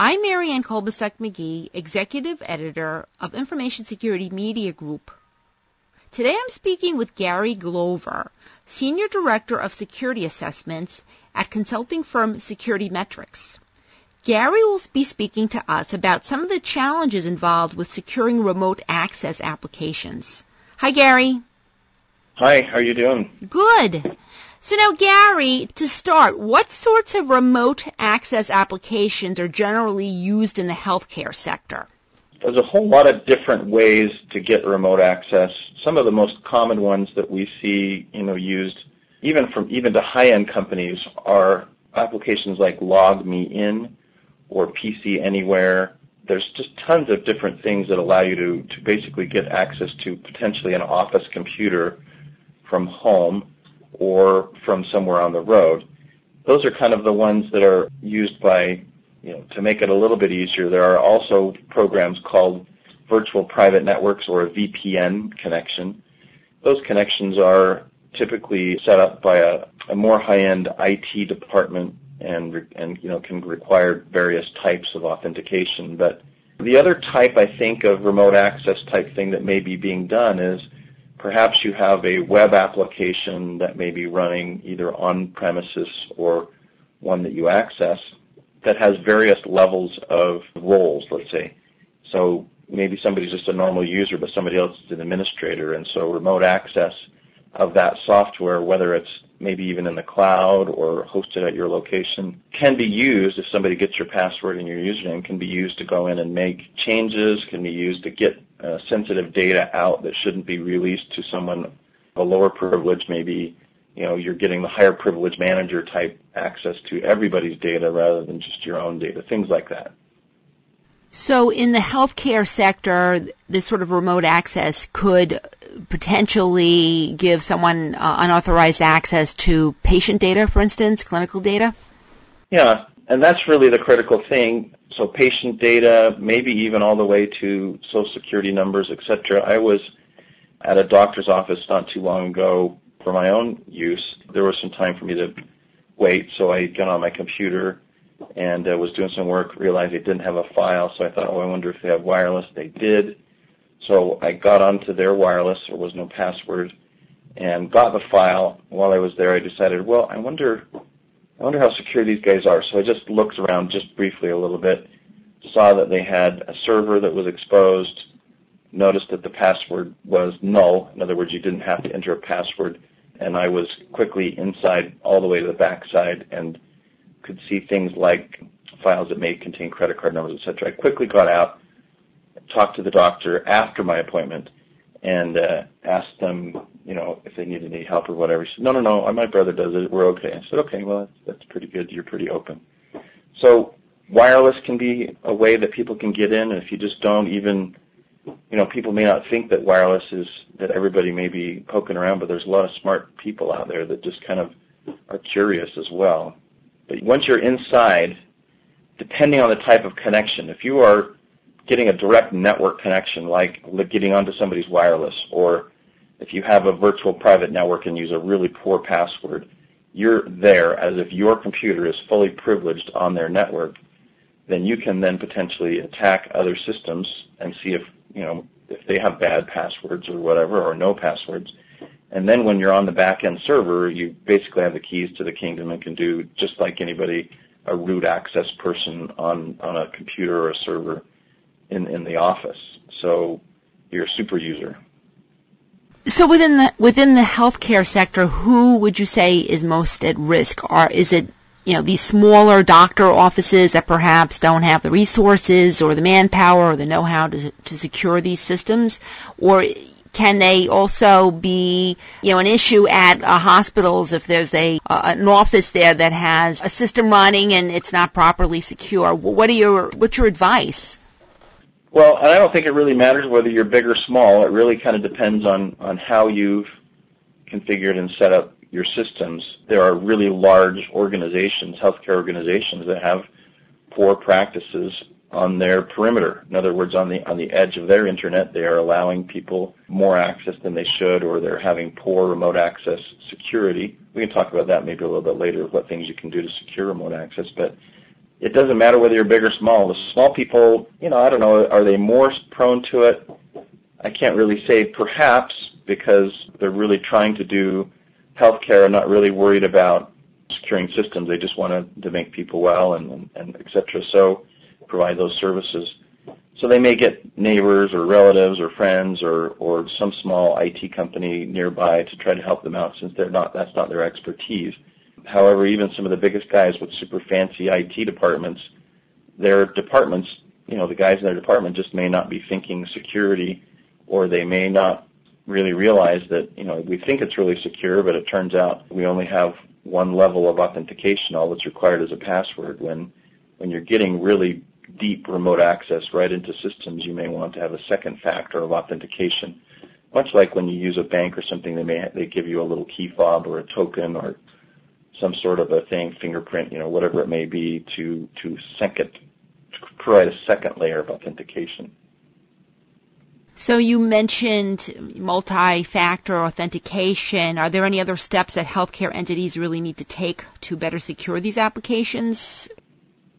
I'm Marianne Kolbasuk McGee, Executive Editor of Information Security Media Group. Today I'm speaking with Gary Glover, Senior Director of Security Assessments at consulting firm Security Metrics. Gary will be speaking to us about some of the challenges involved with securing remote access applications. Hi, Gary. Hi, how are you doing? Good. So now, Gary, to start, what sorts of remote access applications are generally used in the healthcare sector? There's a whole lot of different ways to get remote access. Some of the most common ones that we see, you know, used even from even to high-end companies are applications like LogMeIn or PC Anywhere. There's just tons of different things that allow you to, to basically get access to potentially an office computer from home or from somewhere on the road. Those are kind of the ones that are used by, you know, to make it a little bit easier. There are also programs called virtual private networks or a VPN connection. Those connections are typically set up by a, a more high-end IT department and, and you know can require various types of authentication. But the other type, I think, of remote access type thing that may be being done is perhaps you have a web application that may be running either on premises or one that you access that has various levels of roles, let's say. So maybe somebody's just a normal user, but somebody else is an administrator, and so remote access of that software, whether it's maybe even in the cloud or hosted at your location, can be used if somebody gets your password and your username, can be used to go in and make changes, can be used to get uh, sensitive data out that shouldn't be released to someone a lower privilege, maybe you know you're getting the higher privilege manager type access to everybody's data rather than just your own data, things like that. So in the healthcare sector, this sort of remote access could potentially give someone uh, unauthorized access to patient data, for instance, clinical data? Yeah, and that's really the critical thing. So patient data, maybe even all the way to social security numbers, et cetera. I was at a doctor's office not too long ago for my own use. There was some time for me to wait, so I got on my computer and uh, was doing some work, realized they didn't have a file, so I thought, oh, I wonder if they have wireless. They did. So I got onto their wireless, there was no password, and got the file. While I was there, I decided, well, I wonder, I wonder how secure these guys are. So I just looked around just briefly a little bit, saw that they had a server that was exposed, noticed that the password was null. In other words, you didn't have to enter a password. And I was quickly inside all the way to the back side and could see things like files that may contain credit card numbers, etc. I quickly got out, talked to the doctor after my appointment, and uh, asked them, you know, if they needed any help or whatever. He said, no, no, no, my brother does it. We're okay. I said, okay, well, that's, that's pretty good. You're pretty open. So wireless can be a way that people can get in, and if you just don't even, you know, people may not think that wireless is that everybody may be poking around, but there's a lot of smart people out there that just kind of are curious as well. But once you're inside, depending on the type of connection, if you are getting a direct network connection, like getting onto somebody's wireless, or if you have a virtual private network and use a really poor password, you're there as if your computer is fully privileged on their network, then you can then potentially attack other systems and see if, you know, if they have bad passwords or whatever, or no passwords, and then when you're on the back-end server, you basically have the keys to the kingdom and can do just like anybody, a root access person on, on a computer or a server in, in the office. So you're a super user. So within the within the healthcare sector, who would you say is most at risk? Or is it you know these smaller doctor offices that perhaps don't have the resources or the manpower or the know-how to to secure these systems, or can they also be, you know, an issue at uh, hospitals if there's a uh, an office there that has a system running and it's not properly secure? What are your what's your advice? Well, and I don't think it really matters whether you're big or small. It really kind of depends on on how you've configured and set up your systems. There are really large organizations, healthcare organizations that have poor practices on their perimeter. In other words, on the on the edge of their internet, they are allowing people more access than they should, or they're having poor remote access security. We can talk about that maybe a little bit later, what things you can do to secure remote access. But it doesn't matter whether you're big or small. The small people, you know, I don't know, are they more prone to it? I can't really say. Perhaps because they're really trying to do healthcare and not really worried about securing systems. They just want to, make people well and, and, and et cetera. So provide those services. So they may get neighbors or relatives or friends or, or some small IT company nearby to try to help them out since they're not, that's not their expertise. However, even some of the biggest guys with super fancy IT departments, their departments, you know, the guys in their department just may not be thinking security or they may not really realize that, you know, we think it's really secure, but it turns out we only have one level of authentication. All that's required is a password. When, when you're getting really deep remote access right into systems, you may want to have a second factor of authentication. Much like when you use a bank or something, they may they give you a little key fob or a token or some sort of a thing, fingerprint, you know, whatever it may be, to to second to provide a second layer of authentication. So you mentioned multi-factor authentication. Are there any other steps that healthcare entities really need to take to better secure these applications?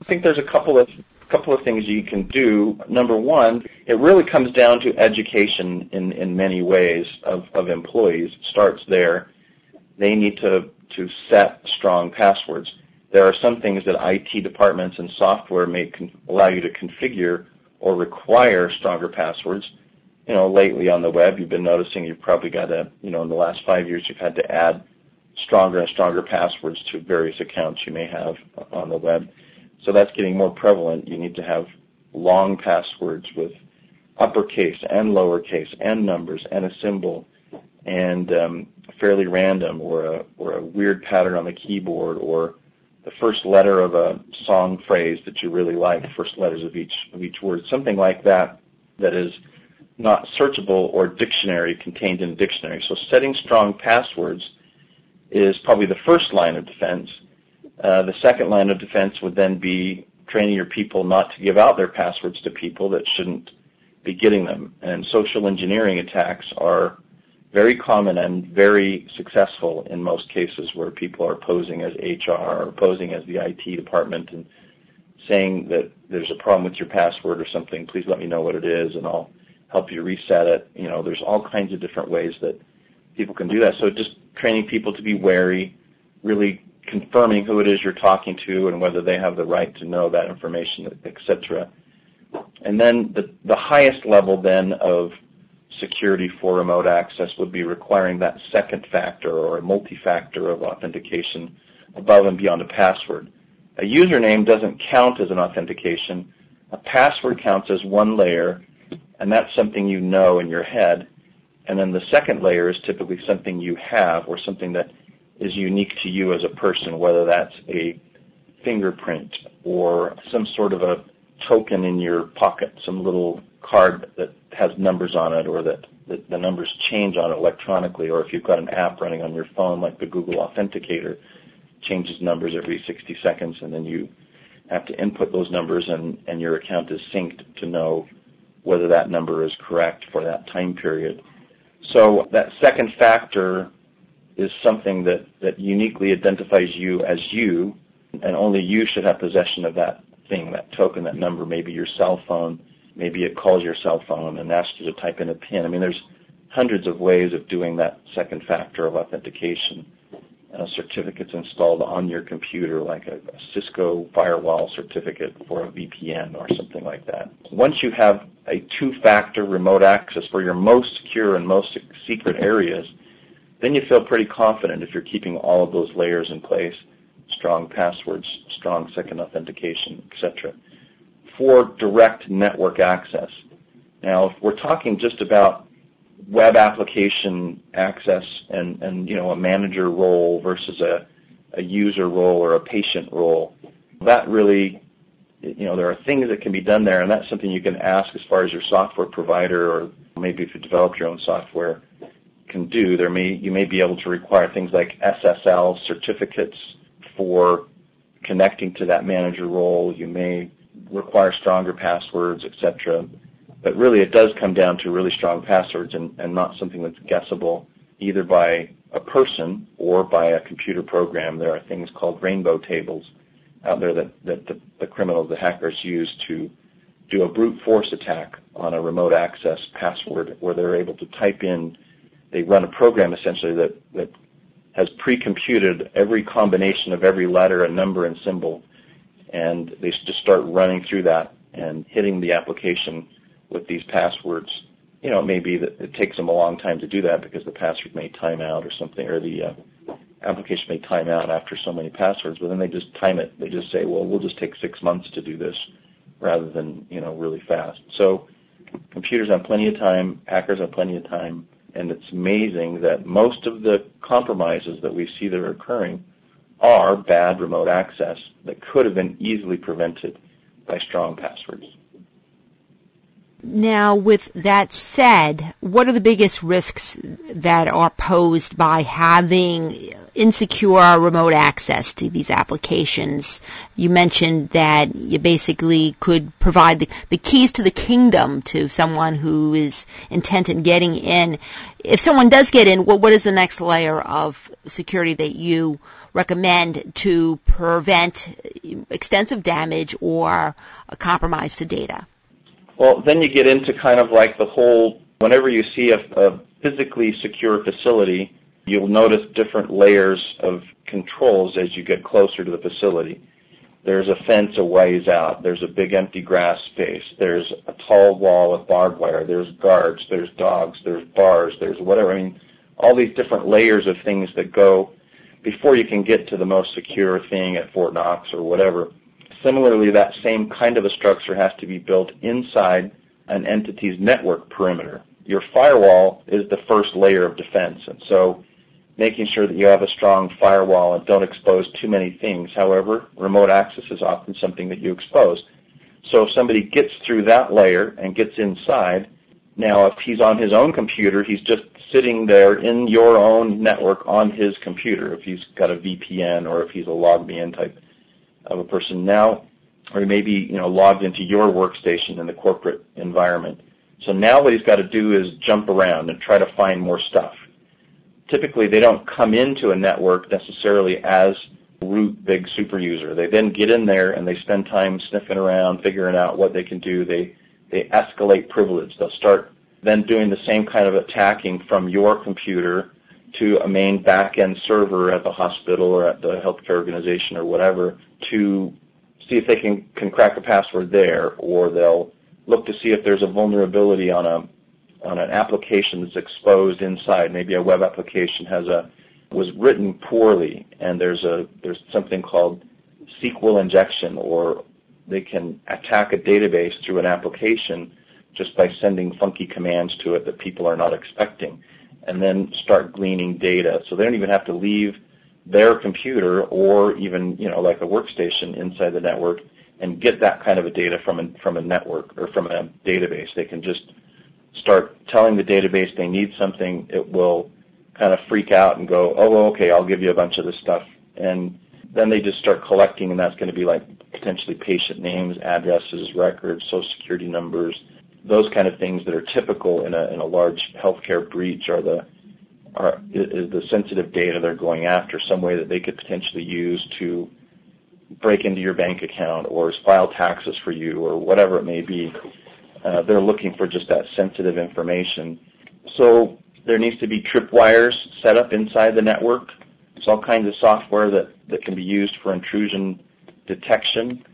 I think there's a couple of couple of things you can do. Number one, it really comes down to education in, in many ways of, of employees. It starts there. They need to to set strong passwords. There are some things that IT departments and software may allow you to configure or require stronger passwords. You know, lately on the web, you've been noticing you've probably got to, you know, in the last five years, you've had to add stronger and stronger passwords to various accounts you may have on the web. So that's getting more prevalent. You need to have long passwords with uppercase and lowercase and numbers and a symbol and um, fairly random or a, or a weird pattern on the keyboard or the first letter of a song phrase that you really like, first letters of each of each word, something like that that is not searchable or dictionary contained in a dictionary. So setting strong passwords is probably the first line of defense. Uh, the second line of defense would then be training your people not to give out their passwords to people that shouldn't be getting them. And social engineering attacks are very common and very successful in most cases where people are posing as HR or posing as the IT department and saying that there's a problem with your password or something, please let me know what it is and I'll help you reset it. You know, there's all kinds of different ways that people can do that. So just training people to be wary, really confirming who it is you're talking to and whether they have the right to know that information, et cetera. And then the, the highest level then of security for remote access would be requiring that second factor or a multi-factor of authentication above and beyond a password. A username doesn't count as an authentication. A password counts as one layer, and that's something you know in your head. And then the second layer is typically something you have or something that is unique to you as a person, whether that's a fingerprint or some sort of a token in your pocket, some little card that has numbers on it or that the, the numbers change on it electronically or if you've got an app running on your phone like the Google Authenticator changes numbers every 60 seconds and then you have to input those numbers and, and your account is synced to know whether that number is correct for that time period. So that second factor is something that, that uniquely identifies you as you and only you should have possession of that thing, that token, that number, maybe your cell phone, maybe it calls your cell phone and asks you to type in a PIN. I mean, there's hundreds of ways of doing that second factor of authentication. Uh, certificates installed on your computer, like a, a Cisco firewall certificate for a VPN or something like that. Once you have a two-factor remote access for your most secure and most secret areas, then you feel pretty confident if you're keeping all of those layers in place, strong passwords, strong second authentication, etc for direct network access. Now, if we're talking just about web application access and, and you know, a manager role versus a, a user role or a patient role, that really, you know, there are things that can be done there, and that's something you can ask as far as your software provider or maybe if you develop your own software can do. There may you may be able to require things like SSL certificates for connecting to that manager role. You may require stronger passwords, etc. But really, it does come down to really strong passwords and, and not something that's guessable either by a person or by a computer program. There are things called rainbow tables, out there that, that the, the criminals, the hackers use to do a brute force attack on a remote access password where they're able to type in, they run a program essentially that, that has pre-computed every combination of every letter and number and symbol, and they just start running through that and hitting the application with these passwords. You know, it may be that it takes them a long time to do that because the password may time out or something, or the uh, application may time out after so many passwords, but then they just time it. They just say, well, we'll just take six months to do this rather than, you know, really fast. So computers have plenty of time, hackers have plenty of time, and it's amazing that most of the compromises that we see that are occurring are bad remote access that could have been easily prevented by strong passwords. Now, with that said, what are the biggest risks that are posed by having insecure remote access to these applications? You mentioned that you basically could provide the, the keys to the kingdom to someone who is intent in getting in. If someone does get in, well, what is the next layer of security that you recommend to prevent extensive damage or a compromise to data? Well, then you get into kind of like the whole, whenever you see a, a physically secure facility, you'll notice different layers of controls as you get closer to the facility. There's a fence a ways out. There's a big empty grass space. There's a tall wall with barbed wire. There's guards. There's dogs. There's bars. There's whatever. I mean, all these different layers of things that go before you can get to the most secure thing at Fort Knox or whatever. Similarly, that same kind of a structure has to be built inside an entity's network perimeter. Your firewall is the first layer of defense, and so making sure that you have a strong firewall and don't expose too many things. However, remote access is often something that you expose. So if somebody gets through that layer and gets inside, now if he's on his own computer, he's just sitting there in your own network on his computer if he's got a VPN or if he's a log me in type of a person now, or he may be you know logged into your workstation in the corporate environment. So now what he's got to do is jump around and try to find more stuff. Typically, they don't come into a network necessarily as root big super user. They then get in there and they spend time sniffing around, figuring out what they can do. They they escalate privilege. They'll start then doing the same kind of attacking from your computer to a main back-end server at the hospital or at the healthcare organization or whatever to see if they can, can crack a password there, or they'll look to see if there's a vulnerability on a on an application that's exposed inside. Maybe a web application has a was written poorly, and there's a there's something called SQL injection, or they can attack a database through an application just by sending funky commands to it that people are not expecting, and then start gleaning data. So they don't even have to leave their computer or even you know like a workstation inside the network and get that kind of a data from a, from a network or from a database. They can just start telling the database they need something. It will kind of freak out and go, oh, okay, I'll give you a bunch of this stuff. And then they just start collecting, and that's going to be like potentially patient names, addresses, records, social security numbers, those kind of things that are typical in a, in a large healthcare breach are the are, is the sensitive data they're going after some way that they could potentially use to break into your bank account or file taxes for you or whatever it may be. Uh, they're looking for just that sensitive information. So there needs to be tripwires set up inside the network. There's all kinds of software that, that can be used for intrusion detection.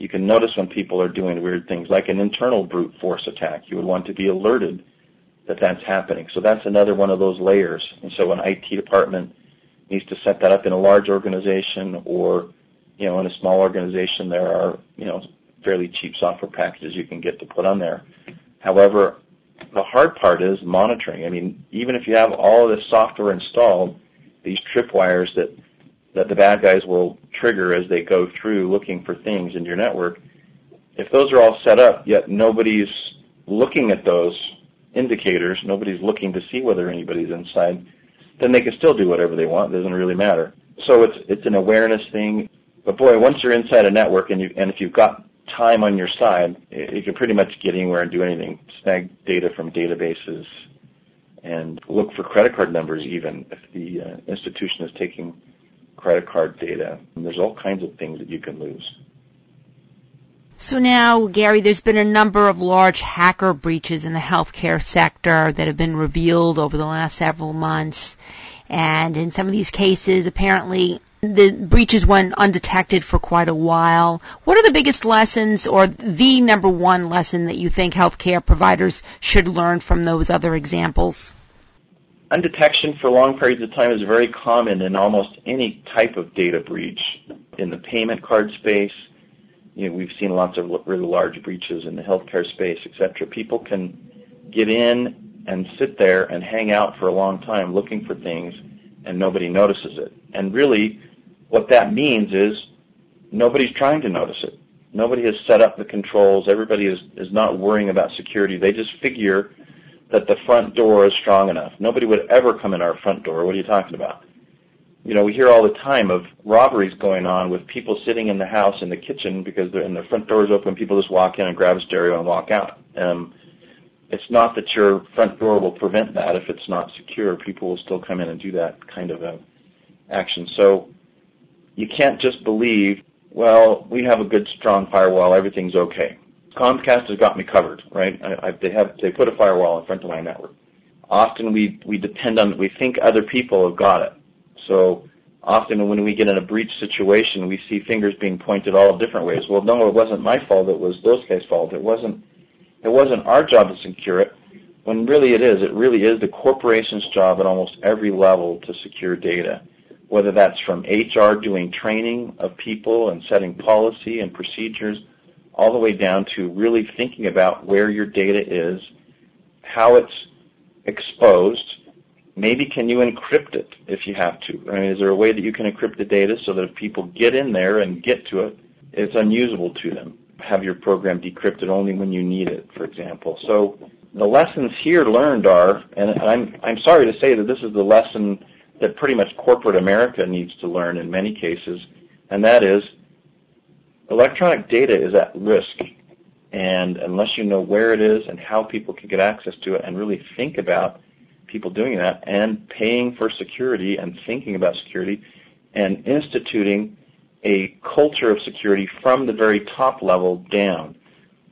You can notice when people are doing weird things, like an internal brute force attack. You would want to be alerted that that's happening. So that's another one of those layers. And so an IT department needs to set that up in a large organization or, you know, in a small organization there are, you know, fairly cheap software packages you can get to put on there. However, the hard part is monitoring. I mean, even if you have all this software installed, these tripwires that, that the bad guys will trigger as they go through looking for things in your network, if those are all set up, yet nobody's looking at those indicators, nobody's looking to see whether anybody's inside, then they can still do whatever they want. It doesn't really matter. So it's it's an awareness thing. But boy, once you're inside a network and you and if you've got time on your side, you can pretty much get anywhere and do anything. Snag data from databases and look for credit card numbers even if the uh, institution is taking credit card data. And there's all kinds of things that you can lose. So now, Gary, there's been a number of large hacker breaches in the healthcare sector that have been revealed over the last several months. And in some of these cases, apparently the breaches went undetected for quite a while. What are the biggest lessons or the number one lesson that you think healthcare providers should learn from those other examples? Undetection for long periods of time is very common in almost any type of data breach. In the payment card space, you know, we've seen lots of really large breaches in the healthcare space, et cetera. People can get in and sit there and hang out for a long time looking for things and nobody notices it. And really what that means is nobody's trying to notice it. Nobody has set up the controls. Everybody is, is not worrying about security. They just figure that the front door is strong enough. Nobody would ever come in our front door. What are you talking about? you know, we hear all the time of robberies going on with people sitting in the house in the kitchen because they're, the front door is open. People just walk in and grab a stereo and walk out. Um, it's not that your front door will prevent that if it's not secure. People will still come in and do that kind of a action. So you can't just believe, well, we have a good strong firewall, everything's okay. Comcast has got me covered, right? I, I, they have they put a firewall in front of my network. Often we we depend on we think other people have got it so often when we get in a breach situation, we see fingers being pointed all different ways. Well, no, it wasn't my fault. It was those guys' fault. It wasn't. It wasn't our job to secure it. When really it is. It really is the corporation's job at almost every level to secure data, whether that's from HR doing training of people and setting policy and procedures, all the way down to really thinking about where your data is, how it's exposed, maybe can you encrypt it if you have to? I mean, is there a way that you can encrypt the data so that if people get in there and get to it, it's unusable to them? Have your program decrypted only when you need it, for example. So the lessons here learned are, and I'm, I'm sorry to say that this is the lesson that pretty much corporate America needs to learn in many cases, and that is electronic data is at risk. And unless you know where it is and how people can get access to it and really think about people doing that and paying for security and thinking about security and instituting a culture of security from the very top level down.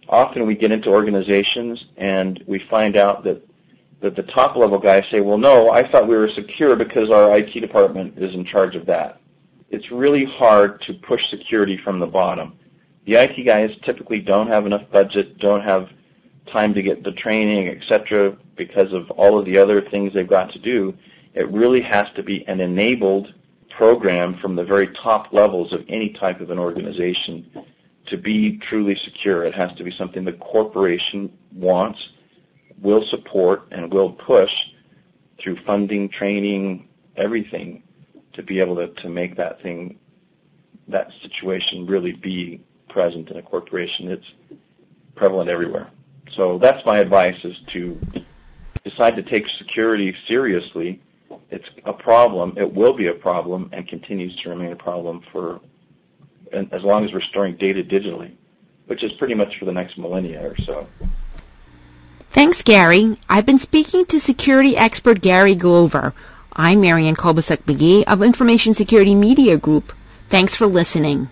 Often we get into organizations and we find out that that the top level guys say, well, no, I thought we were secure because our IT department is in charge of that. It's really hard to push security from the bottom. The IT guys typically don't have enough budget, don't have time to get the training, etc., because of all of the other things they've got to do. It really has to be an enabled program from the very top levels of any type of an organization to be truly secure. It has to be something the corporation wants, will support, and will push through funding, training, everything to be able to, to make that thing, that situation really be present in a corporation. It's prevalent everywhere. So that's my advice is to decide to take security seriously. It's a problem. It will be a problem and continues to remain a problem for as long as we're storing data digitally, which is pretty much for the next millennia or so. Thanks, Gary. I've been speaking to security expert Gary Glover. I'm Marianne Kolbasuk McGee of Information Security Media Group. Thanks for listening.